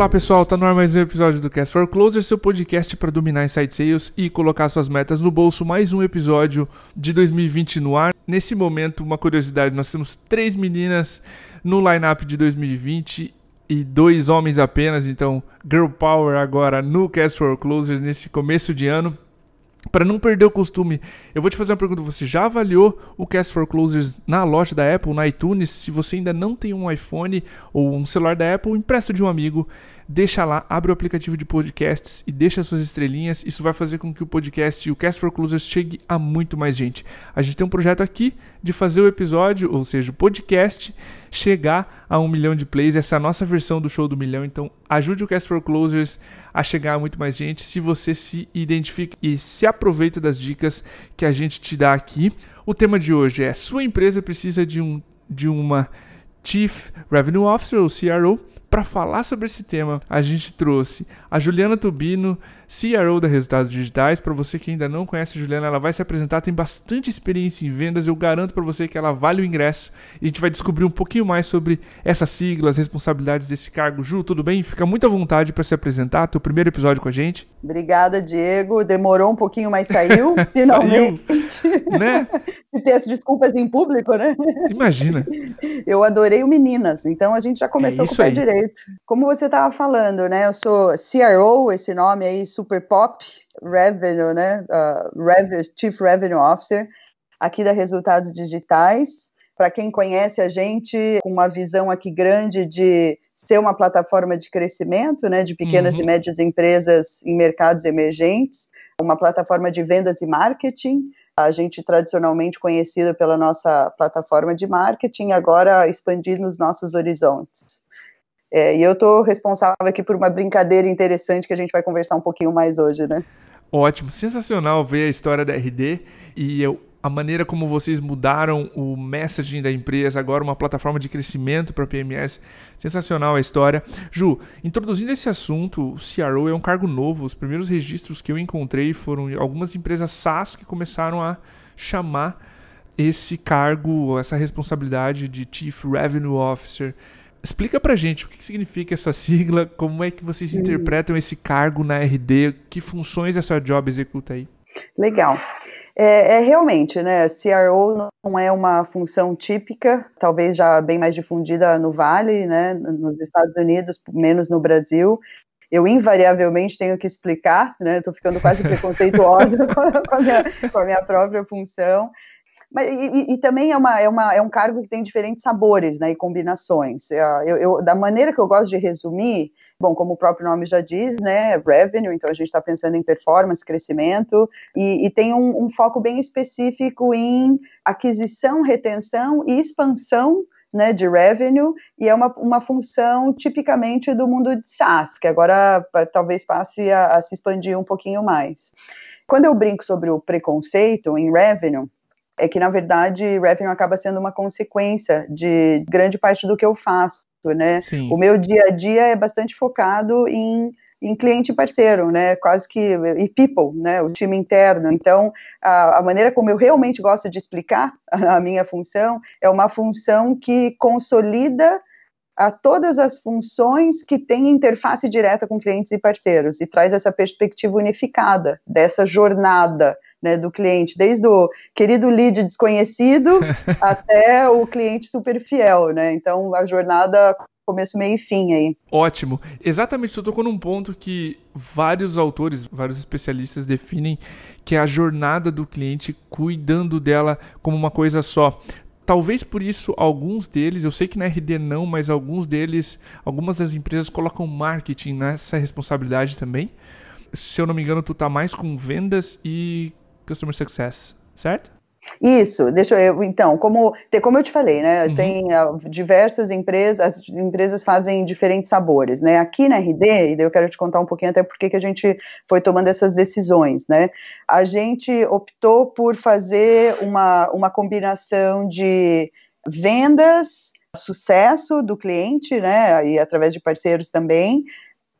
Olá pessoal, tá no ar mais um episódio do Cast for Closer, seu podcast para dominar inside sales e colocar suas metas no bolso. Mais um episódio de 2020 no ar. Nesse momento, uma curiosidade: nós temos três meninas no lineup de 2020 e dois homens apenas, então Girl Power agora no Cast for Closers nesse começo de ano. Para não perder o costume, eu vou te fazer uma pergunta. Você já avaliou o Cast for Closers na loja da Apple, na iTunes? Se você ainda não tem um iPhone ou um celular da Apple, empresta de um amigo deixa lá, abre o aplicativo de podcasts e deixa suas estrelinhas. Isso vai fazer com que o podcast e o Cast for Closers chegue a muito mais gente. A gente tem um projeto aqui de fazer o episódio, ou seja, o podcast, chegar a um milhão de plays. Essa é a nossa versão do show do milhão. Então ajude o Cast for Closers a chegar a muito mais gente. Se você se identifica e se aproveita das dicas que a gente te dá aqui. O tema de hoje é: sua empresa precisa de um de uma Chief Revenue Officer, ou CRO, para falar sobre esse tema, a gente trouxe a Juliana Tubino, CRO da Resultados Digitais. Para você que ainda não conhece a Juliana, ela vai se apresentar, tem bastante experiência em vendas. Eu garanto para você que ela vale o ingresso e a gente vai descobrir um pouquinho mais sobre essas siglas, responsabilidades desse cargo. Ju, tudo bem? Fica muito à vontade para se apresentar, teu primeiro episódio com a gente. Obrigada, Diego. Demorou um pouquinho, mas saiu, finalmente. saiu, né? Peço desculpas em público, né? Imagina. Eu adorei o Meninas, então a gente já começou é com o pé aí. Direito. Como você estava falando, né? Eu sou CRO, esse nome aí, super pop, Revenue, né? Uh, Revenue, Chief Revenue Officer, aqui da Resultados Digitais. Para quem conhece a gente, uma visão aqui grande de ser uma plataforma de crescimento, né? De pequenas uhum. e médias empresas em mercados emergentes, uma plataforma de vendas e marketing. A gente tradicionalmente conhecido pela nossa plataforma de marketing, agora expandindo os nossos horizontes. É, e eu estou responsável aqui por uma brincadeira interessante que a gente vai conversar um pouquinho mais hoje, né? Ótimo, sensacional ver a história da RD e eu, a maneira como vocês mudaram o messaging da empresa, agora uma plataforma de crescimento para PMS. Sensacional a história. Ju, introduzindo esse assunto, o CRO é um cargo novo. Os primeiros registros que eu encontrei foram algumas empresas SaaS que começaram a chamar esse cargo, essa responsabilidade de Chief Revenue Officer. Explica pra gente o que significa essa sigla, como é que vocês hum. interpretam esse cargo na RD, que funções essa job executa aí? Legal. É, é, realmente, né? CRO não é uma função típica, talvez já bem mais difundida no Vale, né? Nos Estados Unidos, menos no Brasil. Eu invariavelmente tenho que explicar, né? Estou ficando quase preconceituosa com, a minha, com a minha própria função. Mas, e, e, também é, uma, é, uma, é um cargo que tem diferentes sabores né, e combinações. É, eu, eu, da maneira que eu gosto de resumir, bom, como o próprio nome já diz, né, revenue, então a gente está pensando em performance, crescimento, e, e tem um, um foco bem específico em aquisição, retenção e expansão né, de revenue, e é uma, uma função tipicamente do mundo de SaaS, que agora talvez passe a, a se expandir um pouquinho mais. Quando eu brinco sobre o preconceito em revenue, é que, na verdade, revenue acaba sendo uma consequência de grande parte do que eu faço, né? Sim. O meu dia a dia é bastante focado em em cliente parceiro, né, quase que, e people, né, o time interno. Então, a, a, maneira como eu realmente gosto de explicar a, a minha função é uma função que consolida a todas as funções que têm interface direta com clientes e parceiros e traz essa perspectiva unificada dessa jornada né, do cliente, desde o querido lead desconhecido até o cliente super fiel, né? Então a jornada começo, meio e fim aí. Ótimo. Exatamente, tu tocou num ponto que vários autores, vários especialistas definem que é a jornada do cliente cuidando dela como uma coisa só. Talvez por isso alguns deles, eu sei que na RD não, mas alguns deles, algumas das empresas colocam marketing nessa responsabilidade também. Se eu não me engano, tu tá mais com vendas e Customer Success, certo? Isso, deixa eu, então, como, como eu te falei, né, uhum. tem uh, diversas empresas, as empresas fazem diferentes sabores, né, aqui na RD, e daí eu quero te contar um pouquinho até porque que a gente foi tomando essas decisões, né, a gente optou por fazer uma, uma combinação de vendas, sucesso do cliente, né, e através de parceiros também,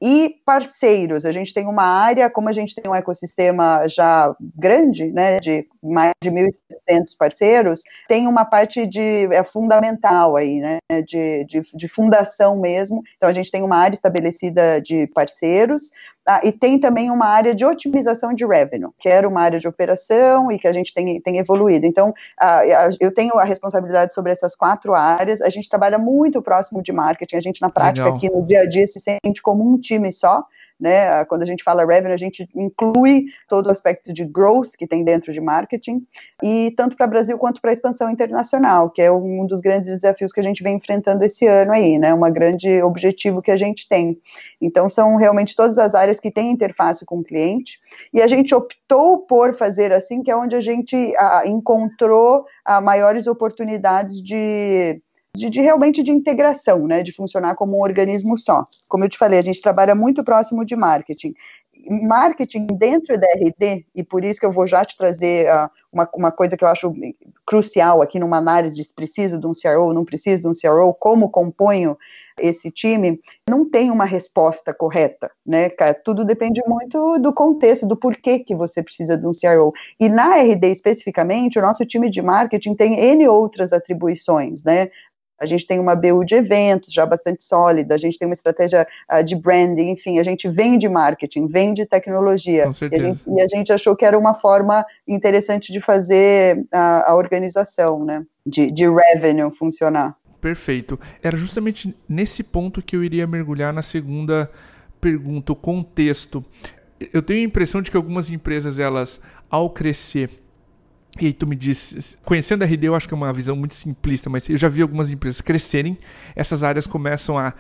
e parceiros. A gente tem uma área, como a gente tem um ecossistema já grande, né, de mais de 1.700 parceiros, tem uma parte de é fundamental aí, né, de, de, de fundação mesmo. Então a gente tem uma área estabelecida de parceiros, ah, e tem também uma área de otimização de revenue, que era uma área de operação e que a gente tem, tem evoluído. Então, ah, eu tenho a responsabilidade sobre essas quatro áreas. A gente trabalha muito próximo de marketing, a gente na prática Legal. aqui no dia a dia se sente como um time só né? Quando a gente fala revenue, a gente inclui todo o aspecto de growth que tem dentro de marketing, e tanto para o Brasil quanto para a expansão internacional, que é um dos grandes desafios que a gente vem enfrentando esse ano aí, né? Um grande objetivo que a gente tem. Então, são realmente todas as áreas que têm interface com o cliente, e a gente optou por fazer assim, que é onde a gente a, encontrou a, maiores oportunidades de de, de, realmente de integração, né, de funcionar como um organismo só. Como eu te falei, a gente trabalha muito próximo de marketing. Marketing dentro da RD, e por isso que eu vou já te trazer uh, uma, uma coisa que eu acho crucial aqui numa análise de preciso de um CRO, não preciso de um CRO, como componho esse time, não tem uma resposta correta, né, Tudo depende muito do contexto, do porquê que você precisa de um CRO. E na RD especificamente, o nosso time de marketing tem N outras atribuições, né? A gente tem uma BU de eventos já bastante sólida, a gente tem uma estratégia uh, de branding, enfim, a gente vende marketing, vende tecnologia. Com certeza. E a, gente, e a gente achou que era uma forma interessante de fazer a, a organização, né? De, de revenue funcionar. Perfeito. Era justamente nesse ponto que eu iria mergulhar na segunda pergunta, o contexto. Eu tenho a impressão de que algumas empresas, elas, ao crescer, e aí tu me diz, conhecendo a RD eu acho que é uma visão muito simplista, mas eu já vi algumas empresas crescerem, essas áreas começam a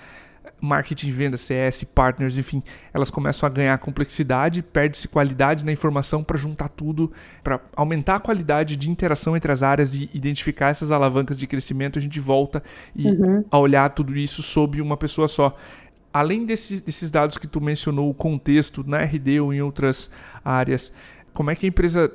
marketing, venda, CS, partners, enfim, elas começam a ganhar complexidade, perde-se qualidade na informação para juntar tudo, para aumentar a qualidade de interação entre as áreas e identificar essas alavancas de crescimento, a gente volta e uhum. a olhar tudo isso sob uma pessoa só. Além desses, desses dados que tu mencionou, o contexto na RD ou em outras áreas, como é que a empresa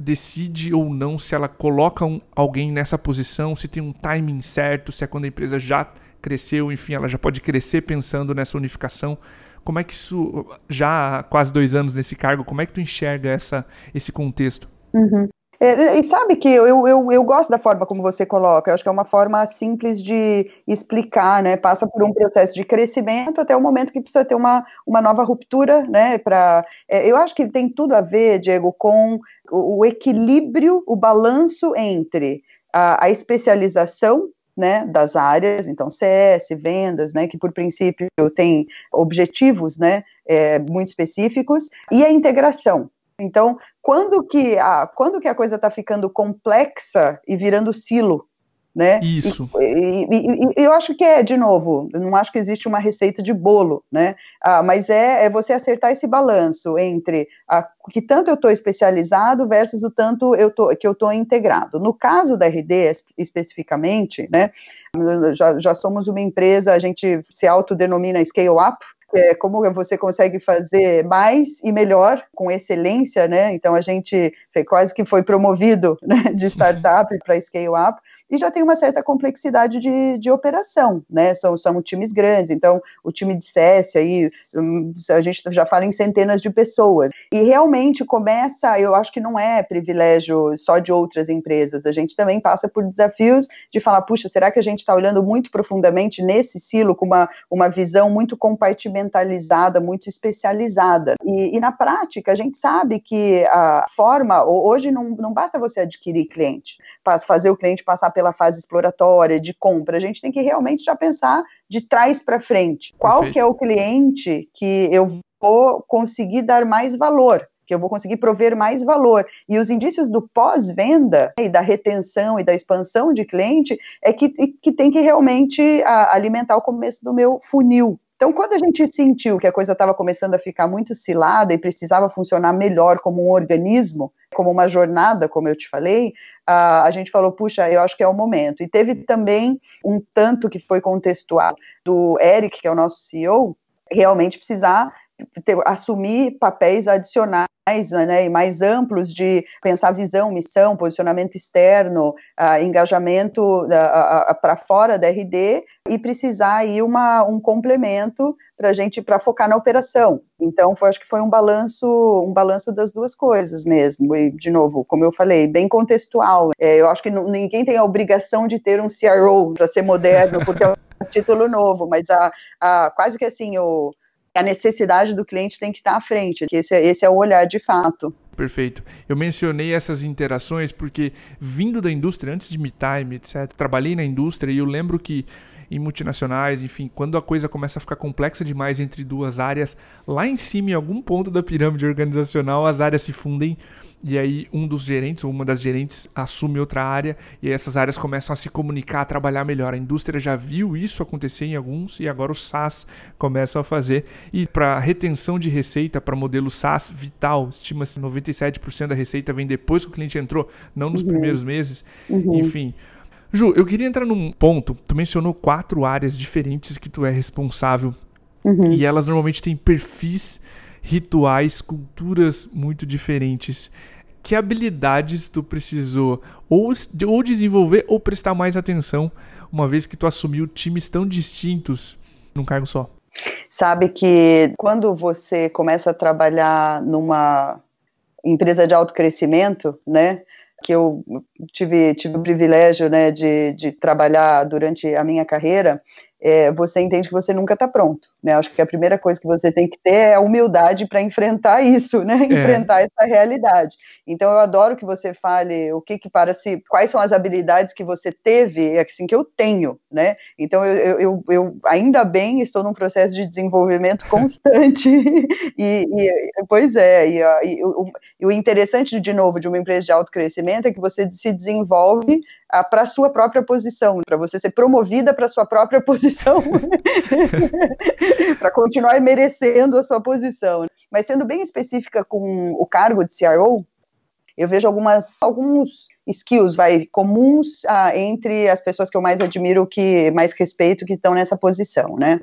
decide ou não se ela coloca um, alguém nessa posição, se tem um timing certo, se é quando a empresa já cresceu, enfim, ela já pode crescer pensando nessa unificação. Como é que isso, já há quase dois anos nesse cargo, como é que tu enxerga essa, esse contexto? Uhum. É, e sabe que eu, eu, eu gosto da forma como você coloca, eu acho que é uma forma simples de explicar, né? Passa por um processo de crescimento até o momento que precisa ter uma, uma nova ruptura, né? Pra, é, eu acho que tem tudo a ver, Diego, com o, o equilíbrio, o balanço entre a, a especialização né, das áreas, então CS, vendas, né, que por princípio tem objetivos, né, é, muito específicos, e a integração, então, quando que a, quando que a coisa está ficando complexa e virando silo, né? Isso. E, e, e, eu acho que é, de novo, não acho que existe uma receita de bolo, né? Ah, mas é, é, você acertar esse balanço entre a, que tanto eu estou especializado versus o tanto eu tô, que eu estou integrado. No caso da RD, especificamente, né? Já, já somos uma empresa, a gente se autodenomina scale up, é, como você consegue fazer mais e melhor com excelência, né? Então a gente quase que foi promovido né, de startup para scale up e já tem uma certa complexidade de, de operação, né? São, são times grandes, então o time de CS aí, hum, a gente já fala em centenas de pessoas. E realmente começa, eu acho que não é privilégio só de outras empresas, a gente também passa por desafios de falar, puxa, será que a gente está olhando muito profundamente nesse silo com uma, uma visão muito compartimentalizada, muito especializada? E, e na prática, a gente sabe que a forma, hoje não, não basta você adquirir cliente, fazer o cliente passar pela fase exploratória, de compra, a gente tem que realmente já pensar de trás para frente. Qual Perfeito. que é o cliente que eu vou conseguir dar mais valor? que eu vou conseguir prover mais valor. E os indícios do pós-venda e da retenção e da expansão de cliente é que, que tem que realmente a, alimentar o começo do meu funil. Então, quando a gente sentiu que a coisa estava começando a ficar muito cilada e precisava funcionar melhor como um organismo, como uma jornada, como eu te falei, a, a gente falou, puxa, eu acho que é o momento. E teve também um tanto que foi contextual do Eric, que é o nosso CEO, realmente precisar ter, assumir papéis adicionais né, e mais amplos de pensar visão, missão, posicionamento externo, uh, engajamento uh, uh, para fora da RD e precisar aí uma, um complemento para a gente para focar na operação. Então, foi, acho que foi um balanço um balanço das duas coisas mesmo. E de novo, como eu falei, bem contextual. É, eu acho que ninguém tem a obrigação de ter um CRO para ser moderno, porque é um título novo, mas a, a quase que assim o a necessidade do cliente tem que estar à frente, que esse, é, esse é o olhar de fato. Perfeito. Eu mencionei essas interações porque, vindo da indústria, antes de MeTime, etc., trabalhei na indústria e eu lembro que em multinacionais, enfim, quando a coisa começa a ficar complexa demais entre duas áreas, lá em cima, em algum ponto da pirâmide organizacional, as áreas se fundem e aí um dos gerentes ou uma das gerentes assume outra área e aí essas áreas começam a se comunicar, a trabalhar melhor. A indústria já viu isso acontecer em alguns e agora os SaaS começam a fazer. E para retenção de receita para modelo SaaS vital, estima-se 97% da receita vem depois que o cliente entrou, não nos uhum. primeiros meses. Uhum. Enfim, Ju, eu queria entrar num ponto. Tu mencionou quatro áreas diferentes que tu é responsável. Uhum. E elas normalmente têm perfis rituais, culturas muito diferentes. Que habilidades tu precisou ou, ou desenvolver ou prestar mais atenção, uma vez que tu assumiu times tão distintos num cargo só? Sabe que quando você começa a trabalhar numa empresa de alto crescimento, né? Que eu tive, tive o privilégio né, de, de trabalhar durante a minha carreira, é, você entende que você nunca está pronto, né? Acho que a primeira coisa que você tem que ter é a humildade para enfrentar isso, né? É. Enfrentar essa realidade. Então eu adoro que você fale o que que para se, quais são as habilidades que você teve, assim que eu tenho, né? Então eu, eu, eu ainda bem estou num processo de desenvolvimento constante e, e, pois é, e, e, o, e o interessante de novo de uma empresa de alto crescimento é que você se desenvolve para a sua própria posição, para você ser promovida para a sua própria posição, para continuar merecendo a sua posição. Mas sendo bem específica com o cargo de CRO, eu vejo algumas, alguns skills vai, comuns ah, entre as pessoas que eu mais admiro, que mais respeito, que estão nessa posição, né?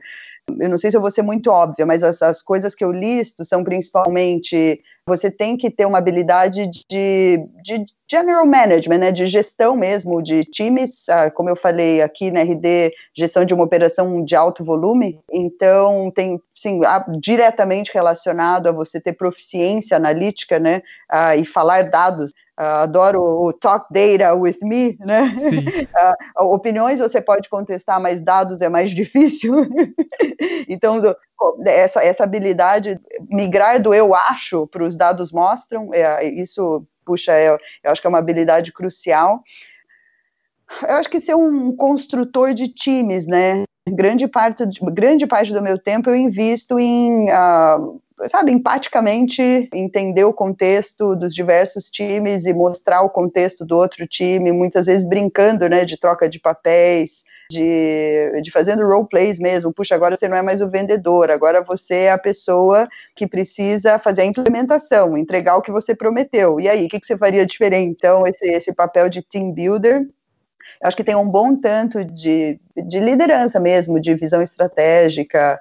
Eu não sei se eu vou ser muito óbvia, mas as, as coisas que eu listo são principalmente você tem que ter uma habilidade de, de general management, né, de gestão mesmo de times, ah, como eu falei aqui na RD, gestão de uma operação de alto volume, então tem, sim, diretamente relacionado a você ter proficiência analítica, né, uh, e falar dados, Uh, adoro o talk data with me, né? Uh, opiniões você pode contestar, mas dados é mais difícil. então, do, essa, essa habilidade, migrar do eu acho para os dados mostram, é, isso, puxa, é, eu acho que é uma habilidade crucial. Eu acho que ser um construtor de times, né? Grande parte, grande parte do meu tempo eu invisto em uh, sabe, empaticamente entender o contexto dos diversos times e mostrar o contexto do outro time, muitas vezes brincando, né, de troca de papéis, de, de fazendo role plays mesmo. Puxa, agora você não é mais o vendedor, agora você é a pessoa que precisa fazer a implementação, entregar o que você prometeu. E aí, o que, que você faria diferente? Então, esse, esse papel de team builder eu acho que tem um bom tanto de, de liderança mesmo, de visão estratégica,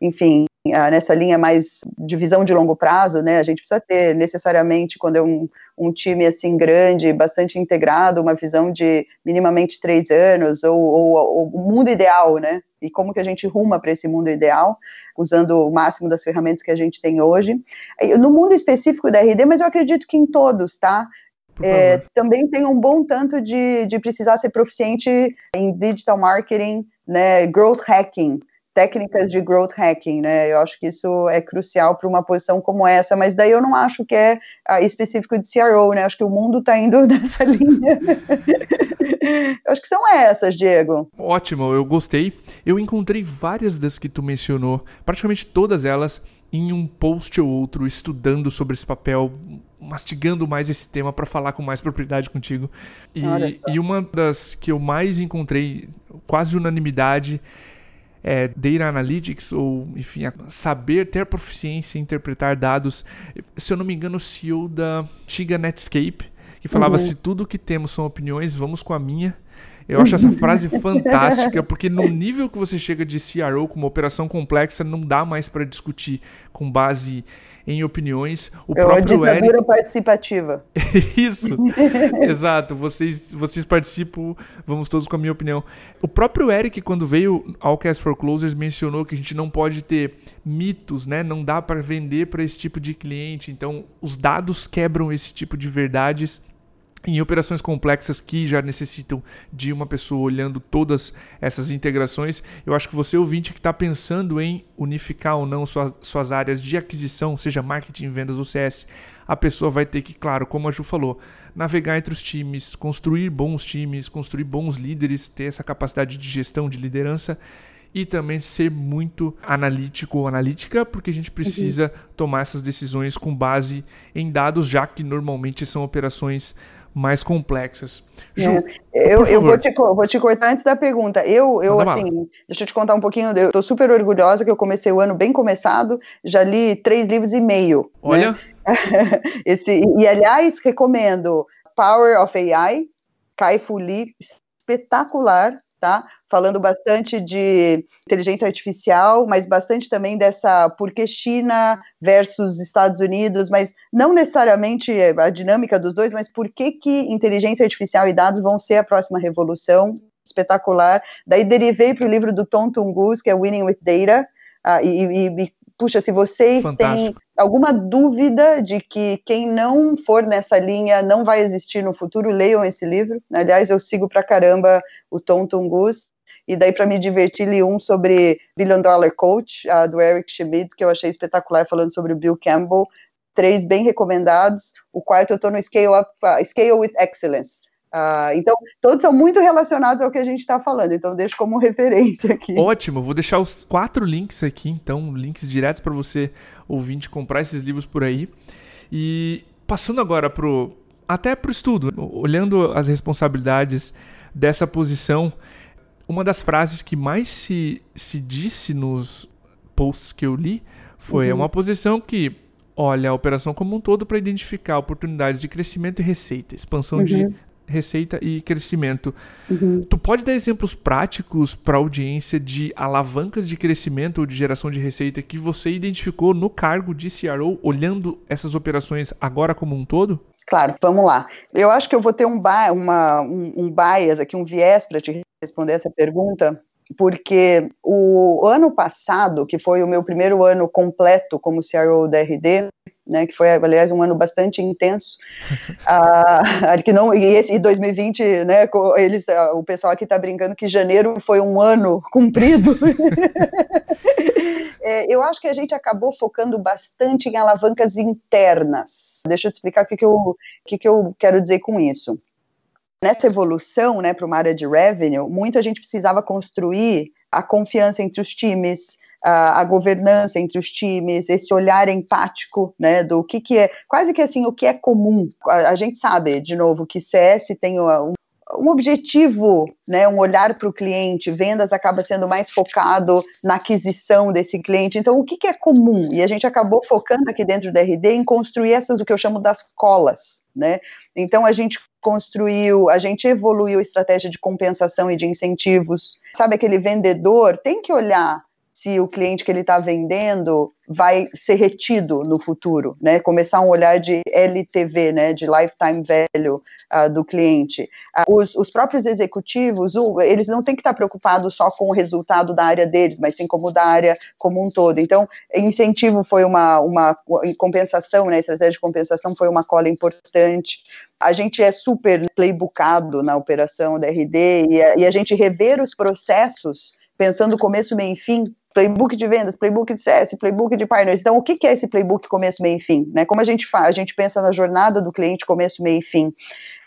enfim, nessa linha mais de visão de longo prazo, né, a gente precisa ter necessariamente, quando é um, um time assim grande, bastante integrado, uma visão de minimamente três anos, ou, ou, o mundo ideal, né, e como que a gente ruma para esse mundo ideal, usando o máximo das ferramentas que a gente tem hoje. No mundo específico da RD, mas eu acredito que em todos, tá? É, também tem um bom tanto de, de precisar ser proficiente em digital marketing, né, growth hacking, técnicas de growth hacking, né? Eu acho que isso é crucial para uma posição como essa, mas daí eu não acho que é ah, específico de CRO, né? Acho que o mundo está indo nessa linha. eu acho que são essas, Diego. Ótimo, eu gostei. Eu encontrei várias das que tu mencionou, praticamente todas elas em um post ou outro estudando sobre esse papel, mastigando mais esse tema para falar com mais propriedade contigo. E, e uma das que eu mais encontrei, quase unanimidade, é, data analytics, ou enfim, saber ter proficiência em interpretar dados. Se eu não me engano, o CEO da antiga Netscape, que falava: uhum. se tudo que temos são opiniões, vamos com a minha. Eu acho essa frase fantástica, porque no nível que você chega de CRO com uma operação complexa, não dá mais para discutir com base em opiniões. O é próprio Eric participativa. Isso. Exato. Vocês vocês participam, vamos todos com a minha opinião. O próprio Eric quando veio ao Cast for Closers mencionou que a gente não pode ter mitos, né? Não dá para vender para esse tipo de cliente. Então, os dados quebram esse tipo de verdades em operações complexas que já necessitam de uma pessoa olhando todas essas integrações, eu acho que você ouvinte que está pensando em unificar ou não suas, suas áreas de aquisição, seja marketing, vendas ou CS, a pessoa vai ter que, claro, como a Ju falou, navegar entre os times, construir bons times, construir bons líderes, ter essa capacidade de gestão, de liderança e também ser muito analítico ou analítica, porque a gente precisa uhum. tomar essas decisões com base em dados, já que normalmente são operações mais complexas. Ju, é. eu, eu vou, te, vou te cortar antes da pergunta. Eu, eu assim, deixa eu te contar um pouquinho. Eu tô super orgulhosa que eu comecei o ano bem começado. Já li três livros e meio. Né? Olha. Né? Esse, e, aliás, recomendo Power of AI, Kai Fu Lee, espetacular tá? Falando bastante de inteligência artificial, mas bastante também dessa por que China versus Estados Unidos, mas não necessariamente a dinâmica dos dois, mas por que que inteligência artificial e dados vão ser a próxima revolução espetacular. Daí derivei para o livro do Tom Tungus, que é Winning with Data, uh, e, e, e puxa, se vocês Fantástico. têm alguma dúvida de que quem não for nessa linha não vai existir no futuro, leiam esse livro. Aliás, eu sigo pra caramba o Tom Tungus. E daí, para me divertir, li um sobre Billion Dollar Coach, uh, do Eric Schmidt, que eu achei espetacular, falando sobre o Bill Campbell. Três bem recomendados. O quarto eu estou no Scale, Up, uh, Scale with Excellence, Uh, então, todos são muito relacionados ao que a gente está falando, então deixo como referência aqui. Ótimo, vou deixar os quatro links aqui, então, links diretos para você, ouvinte, comprar esses livros por aí. E passando agora pro, até para o estudo, olhando as responsabilidades dessa posição, uma das frases que mais se, se disse nos posts que eu li foi uhum. uma posição que olha a operação como um todo para identificar oportunidades de crescimento e receita, expansão uhum. de receita e crescimento. Uhum. Tu pode dar exemplos práticos para a audiência de alavancas de crescimento ou de geração de receita que você identificou no cargo de CRO, olhando essas operações agora como um todo? Claro, vamos lá. Eu acho que eu vou ter um, uma, um, um bias aqui, um viés para te responder essa pergunta, porque o ano passado, que foi o meu primeiro ano completo como CRO da RD, né, que foi, aliás, um ano bastante intenso, ah, que não, e, esse, e 2020, né, eles, ah, o pessoal aqui está brincando que janeiro foi um ano cumprido, é, eu acho que a gente acabou focando bastante em alavancas internas, deixa eu te explicar o que, que, eu, que, que eu quero dizer com isso. Nessa evolução, né, para uma área de revenue, muito a gente precisava construir a confiança entre os times, a, a, governança entre os times, esse olhar empático, né, do que que é, quase que assim, o que é comum. A, a gente sabe, de novo, que CS tem um, um objetivo, né, um olhar para o cliente, vendas acaba sendo mais focado na aquisição desse cliente. Então, o que, que, é comum? E a gente acabou focando aqui dentro da RD em construir essas, o que eu chamo das colas, né? Então, a gente construiu, a gente evoluiu a estratégia de compensação e de incentivos. Sabe, aquele vendedor tem que olhar se o cliente que ele está vendendo vai ser retido no futuro, né? Começar um olhar de LTV, né? De lifetime value uh, do cliente. Uh, os, os, próprios executivos, uh, eles não têm que estar preocupados só com o resultado da área deles, mas sim como da área como um todo. Então, incentivo foi uma, uma compensação, né? Estratégia de compensação foi uma cola importante. A gente é super playbookado na operação da RD e a, e a gente rever os processos pensando começo, meio e fim, playbook de vendas, playbook de CS, playbook de partners. Então, o que, é esse playbook começo, meio e fim? Né? Como a gente faz? A gente pensa na jornada do cliente começo, meio e fim.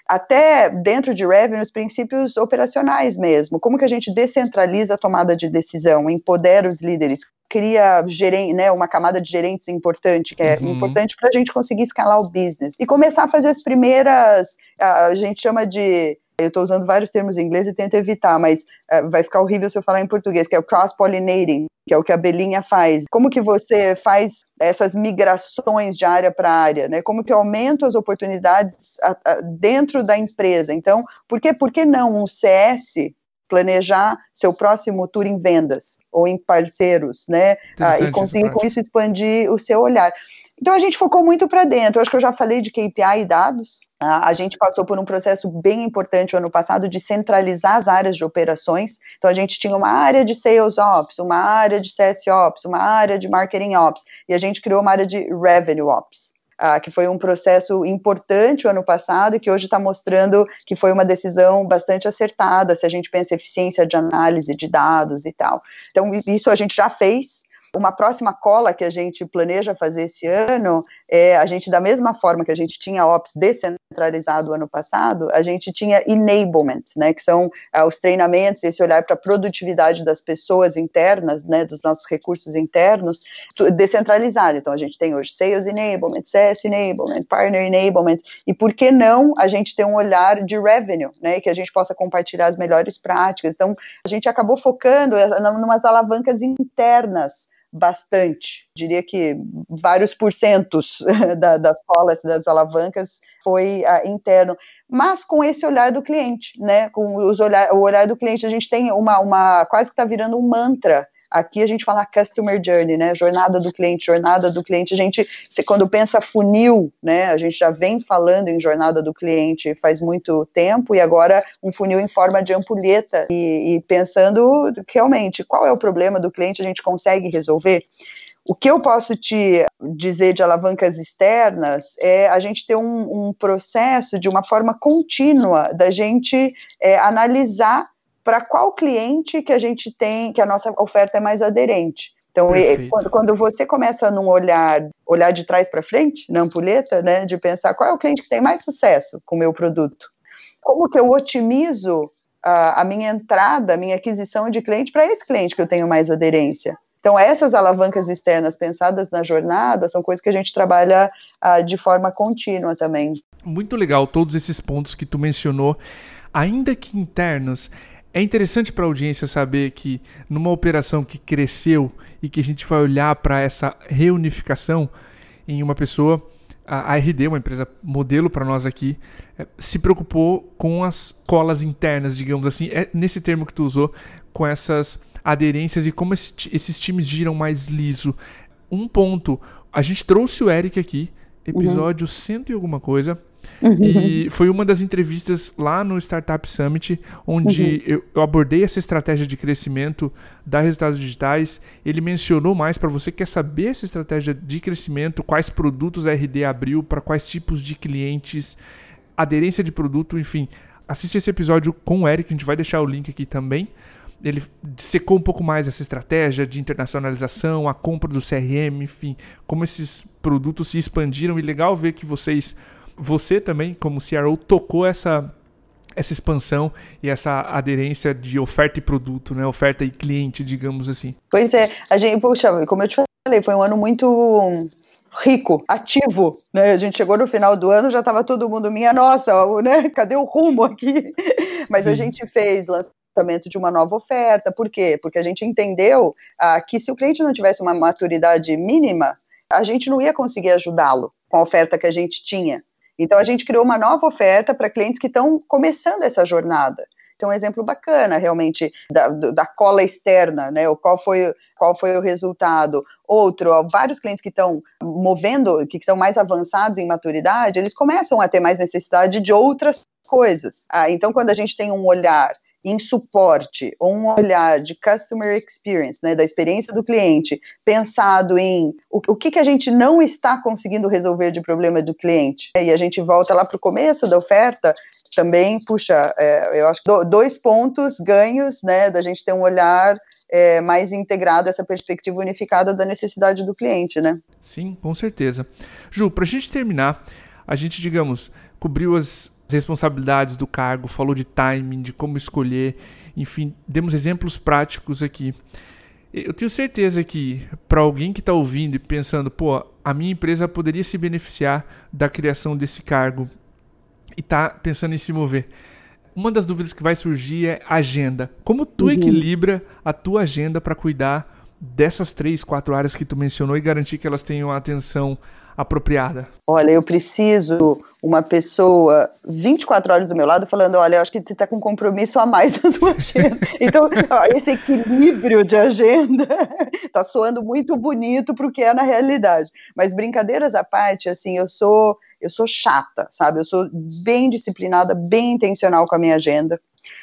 Até dentro de revenue, os princípios operacionais mesmo. Como que a gente descentraliza a tomada de decisão, empodera os líderes, cria gerente, né, uma camada de gerentes importante, que é uhum. importante para a gente conseguir escalar o business. E começar a fazer as primeiras, a gente chama de eu estou usando vários termos em inglês e tento evitar, mas uh, vai ficar horrível se eu falar em português, que é o cross-pollinating, que é o que a abelhinha faz. Como que você faz essas migrações de área para área, né? Como que eu aumento as oportunidades a, a, dentro da empresa? Então, por que, por que não um CS planejar seu próximo tour em vendas ou em parceiros, né? Ah, e conseguir com isso expandir o seu olhar. Então a gente focou muito para dentro. Eu acho que eu já falei de KPI e dados. A gente passou por um processo bem importante o ano passado de centralizar as áreas de operações. Então a gente tinha uma área de Sales Ops, uma área de CS Ops, uma área de Marketing Ops e a gente criou uma área de Revenue Ops. Uh, que foi um processo importante o ano passado e que hoje está mostrando que foi uma decisão bastante acertada, se a gente pensa em eficiência de análise de dados e tal. Então, isso a gente já fez, uma próxima cola que a gente planeja fazer esse ano é a gente, da mesma forma que a gente tinha Ops descentralizado ano passado, a gente tinha enablement, né, que são uh, os treinamentos, esse olhar para a produtividade das pessoas internas, né, dos nossos recursos internos, descentralizado. Então, a gente tem hoje Sales Enablement, CS Enablement, Partner Enablement, e por que não a gente ter um olhar de revenue, né, que a gente possa compartilhar as melhores práticas. Então, a gente acabou focando em umas alavancas internas, bastante, diria que vários porcentos da, das colas, das alavancas foi uh, interno, mas com esse olhar do cliente, né, com os olhar, o olhar do cliente, a gente tem uma, uma quase que está virando um mantra Aqui a gente fala customer journey, né? Jornada do cliente, jornada do cliente. A gente, quando pensa funil, né? A gente já vem falando em jornada do cliente faz muito tempo e agora um funil em forma de ampulheta e, e pensando realmente qual é o problema do cliente, a gente consegue resolver. O que eu posso te dizer de alavancas externas é a gente ter um, um processo de uma forma contínua da gente é, analisar para qual cliente que a gente tem, que a nossa oferta é mais aderente. Então, quando, quando, você começa num olhar, olhar de trás para frente, na ampulheta, né, de pensar qual é o cliente que tem mais sucesso com o meu produto, como que eu otimizo a, a minha entrada, a minha aquisição de cliente para esse cliente que eu tenho mais aderência. Então, essas alavancas externas pensadas na jornada são coisas que a gente trabalha uh, de forma contínua também. Muito legal todos esses pontos que tu mencionou, ainda que internos é interessante para a audiência saber que numa operação que cresceu e que a gente vai olhar para essa reunificação em uma pessoa, a RD, uma empresa modelo para nós aqui, é, se preocupou com as colas internas, digamos assim, é nesse termo que tu usou, com essas aderências e como esses times giram mais liso. Um ponto, a gente trouxe o Eric aqui, episódio uhum. cento e alguma coisa, Uhum. E foi uma das entrevistas lá no Startup Summit, onde uhum. eu, abordei essa estratégia de crescimento da Resultados Digitais. Ele mencionou mais para você que quer saber essa estratégia de crescimento, quais produtos a RD abriu, para quais tipos de clientes, aderência de produto, enfim. Assiste esse episódio com o Eric, a gente vai deixar o link aqui também ele secou um pouco mais essa estratégia de internacionalização, a compra do CRM, enfim, como esses produtos se expandiram e legal ver que vocês você também, como CRO, tocou essa essa expansão e essa aderência de oferta e produto, né? Oferta e cliente, digamos assim. Pois é, a gente, poxa, como eu te falei, foi um ano muito rico, ativo, né? A gente chegou no final do ano, já estava todo mundo minha nossa, né? Cadê o rumo aqui? Mas Sim. a gente fez lançamento de uma nova oferta, por quê? Porque a gente entendeu ah, que se o cliente não tivesse uma maturidade mínima, a gente não ia conseguir ajudá-lo com a oferta que a gente tinha. Então, a gente criou uma nova oferta para clientes que estão começando essa jornada. Então, um exemplo bacana, realmente, da, da cola externa, né? Qual foi, qual foi o resultado. Outro, ó, vários clientes que estão movendo, que estão mais avançados em maturidade, eles começam a ter mais necessidade de outras coisas. Ah, então, quando a gente tem um olhar em suporte ou um olhar de customer experience, né, da experiência do cliente, pensado em o, o que, que a gente não está conseguindo resolver de problema do cliente. E a gente volta lá para o começo da oferta, também, puxa, é, eu acho que dois pontos ganhos, né, da gente ter um olhar é, mais integrado, essa perspectiva unificada da necessidade do cliente, né? Sim, com certeza. Ju, para a gente terminar, a gente, digamos, cobriu as responsabilidades do cargo, falou de timing, de como escolher, enfim, demos exemplos práticos aqui. Eu tenho certeza que para alguém que está ouvindo e pensando, pô, a minha empresa poderia se beneficiar da criação desse cargo e está pensando em se mover. uma das dúvidas que vai surgir é agenda. Como tu uhum. equilibra a tua agenda para cuidar dessas três, quatro áreas que tu mencionou e garantir que elas tenham a atenção apropriada? Olha, eu preciso uma pessoa 24 horas do meu lado falando, olha, eu acho que você está com um compromisso a mais na tua agenda. Então, esse equilíbrio de agenda está soando muito bonito para o que é na realidade. Mas brincadeiras à parte, assim, eu sou eu sou chata, sabe? Eu sou bem disciplinada, bem intencional com a minha agenda.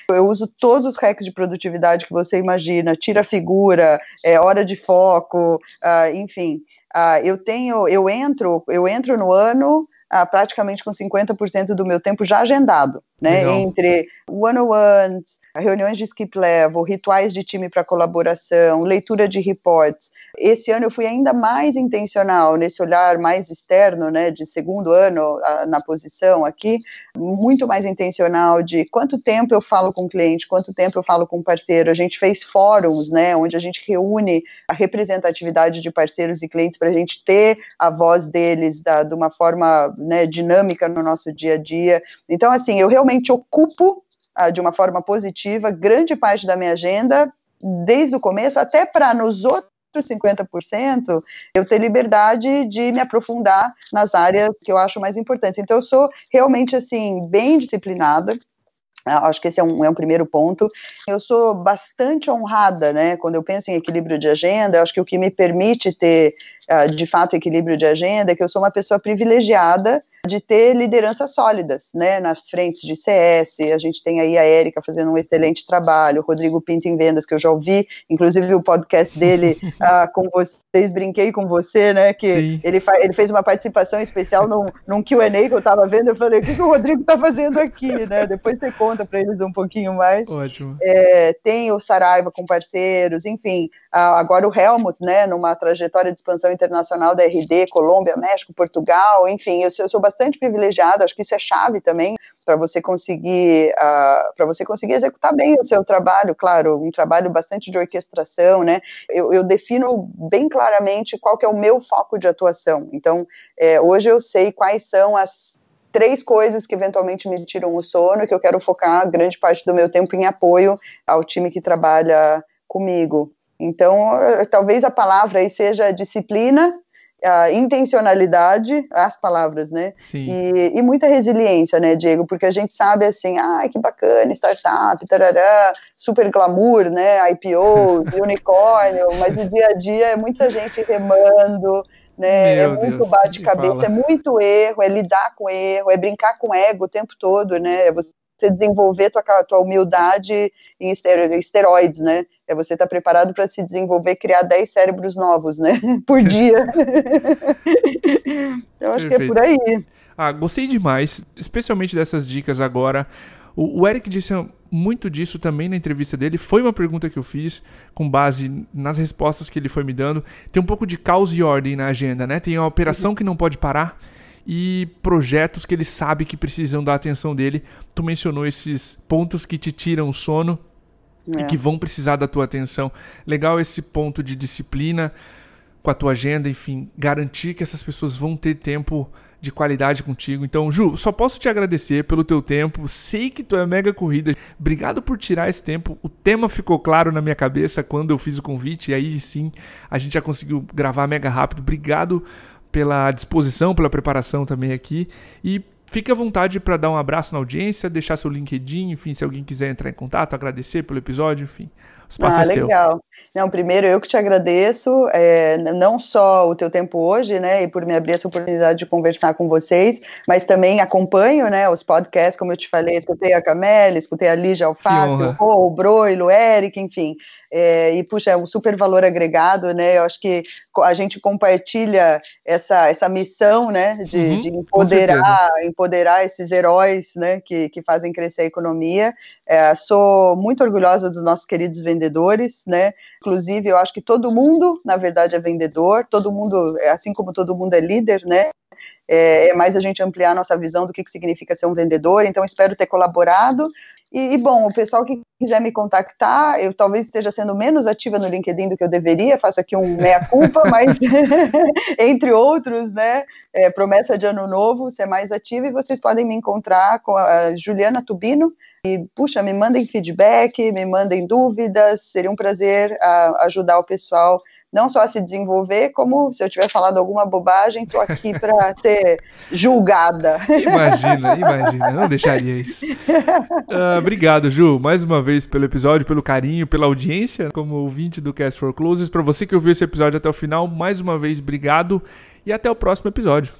Eu uso todos os hacks de produtividade que você imagina, tira figura, é, hora de foco, uh, enfim. Uh, eu tenho, eu entro, eu entro no ano praticamente com 50% do meu tempo já agendado, né? Legal. Entre one-on-ones, reuniões de skip level, rituais de time para colaboração, leitura de reports. Esse ano eu fui ainda mais intencional nesse olhar mais externo, né, de segundo ano a, na posição aqui, muito mais intencional de quanto tempo eu falo com o cliente, quanto tempo eu falo com o parceiro. A gente fez fóruns, né, onde a gente reúne a representatividade de parceiros e clientes para a gente ter a voz deles da, de uma forma né, dinâmica no nosso dia a dia. Então, assim, eu realmente ocupo ah, de uma forma positiva grande parte da minha agenda desde o começo, até para nos outros 50%, eu ter liberdade de me aprofundar nas áreas que eu acho mais importantes. Então, eu sou realmente, assim, bem disciplinada, Acho que esse é um, é um primeiro ponto. Eu sou bastante honrada, né? Quando eu penso em equilíbrio de agenda, acho que o que me permite ter, uh, de fato, equilíbrio de agenda é que eu sou uma pessoa privilegiada de ter lideranças sólidas, né, nas frentes de CS, a gente tem aí a Érica fazendo um excelente trabalho, o Rodrigo Pinto em vendas, que eu já ouvi, inclusive o podcast dele uh, com vocês, brinquei com você, né, que ele, ele fez uma participação especial num, num Q&A que eu estava vendo, eu falei, o que, que o Rodrigo está fazendo aqui, né, depois você conta para eles um pouquinho mais. Ótimo. É, tem o Saraiva com parceiros, enfim, agora o Helmut, né, numa trajetória de expansão internacional da RD, Colômbia, México, Portugal, enfim, eu, eu sou bastante bastante privilegiado, acho que isso é chave também para você conseguir uh, ah, para você conseguir executar bem o seu trabalho, claro, um trabalho bastante de orquestração, né? Eu, eu defino bem claramente qual que é o meu foco de atuação. Então, é, hoje eu sei quais são as três coisas que eventualmente me tiram o sono, que eu quero focar grande parte do meu tempo em apoio ao time que trabalha comigo. Então, talvez a palavra aí seja disciplina, a intencionalidade, as palavras, né? Sim. E, e, muita resiliência, né, Diego? Porque a gente sabe assim, ah, que bacana, startup, tarará, super glamour, né? IPO, unicórnio, mas o dia a dia é muita gente remando, né? Meu é muito bate-cabeça, é muito erro, é lidar com erro, é brincar com ego o tempo todo, né? É você desenvolver tua, tua humildade em esteroides, né? É você estar tá preparado para se desenvolver, criar 10 cérebros novos, né? Por dia. Eu acho Perfeito. que é por aí. Ah, gostei demais, especialmente dessas dicas agora. O, o Eric disse muito disso também na entrevista dele. Foi uma pergunta que eu fiz com base nas respostas que ele foi me dando. Tem um pouco de caos e ordem na agenda, né? Tem a operação que não pode parar e projetos que ele sabe que precisam da atenção dele. Tu mencionou esses pontos que te tiram o sono é. e que vão precisar da tua atenção. Legal esse ponto de disciplina com a tua agenda, enfim, garantir que essas pessoas vão ter tempo de qualidade contigo. Então, Ju, só posso te agradecer pelo teu tempo. Sei que tu é mega corrida. Obrigado por tirar esse tempo. O tema ficou claro na minha cabeça quando eu fiz o convite e aí sim a gente já conseguiu gravar mega rápido. Obrigado pela disposição, pela preparação também aqui. E fique à vontade para dar um abraço na audiência, deixar seu LinkedIn, enfim, se alguém quiser entrar em contato, agradecer pelo episódio, enfim. O espaço ah, é legal. Seu. Não, primeiro eu que te agradeço, é, não só o teu tempo hoje, né, e por me abrir essa oportunidade de conversar com vocês, mas também acompanho, né, os podcasts, como eu te falei, escutei a Camille, escutei a Lígia Alface, o Rô, o Broilo, o Eric, enfim, é, e puxa, é um super valor agregado, né? Eu acho que a gente compartilha essa, essa missão, né, de, uhum, de empoderar, empoderar esses heróis, né, que, que fazem crescer a economia. É, sou muito orgulhosa dos nossos queridos vendedores, né? Inclusive, eu acho que todo mundo, na verdade, é vendedor, todo mundo, assim como todo mundo é líder, né? É, é mais a gente ampliar a nossa visão do que, que significa ser um vendedor. Então, espero ter colaborado. E, e, bom, o pessoal que quiser me contactar, eu talvez esteja sendo menos ativa no LinkedIn do que eu deveria, faço aqui um meia-culpa, mas entre outros, né, é, promessa de ano novo, ser mais ativa, e vocês podem me encontrar com a Juliana Tubino, e, puxa, me mandem feedback, me mandem dúvidas, seria um prazer a, ah, ajudar o pessoal não só se desenvolver, como se eu tiver falado alguma bobagem, estou aqui para ser julgada. Imagina, imagina, não deixaria isso. Uh, obrigado, Ju, mais uma vez pelo episódio, pelo carinho, pela audiência, como ouvinte do Cast for Closes. Para você que ouviu esse episódio até o final, mais uma vez, obrigado e até o próximo episódio.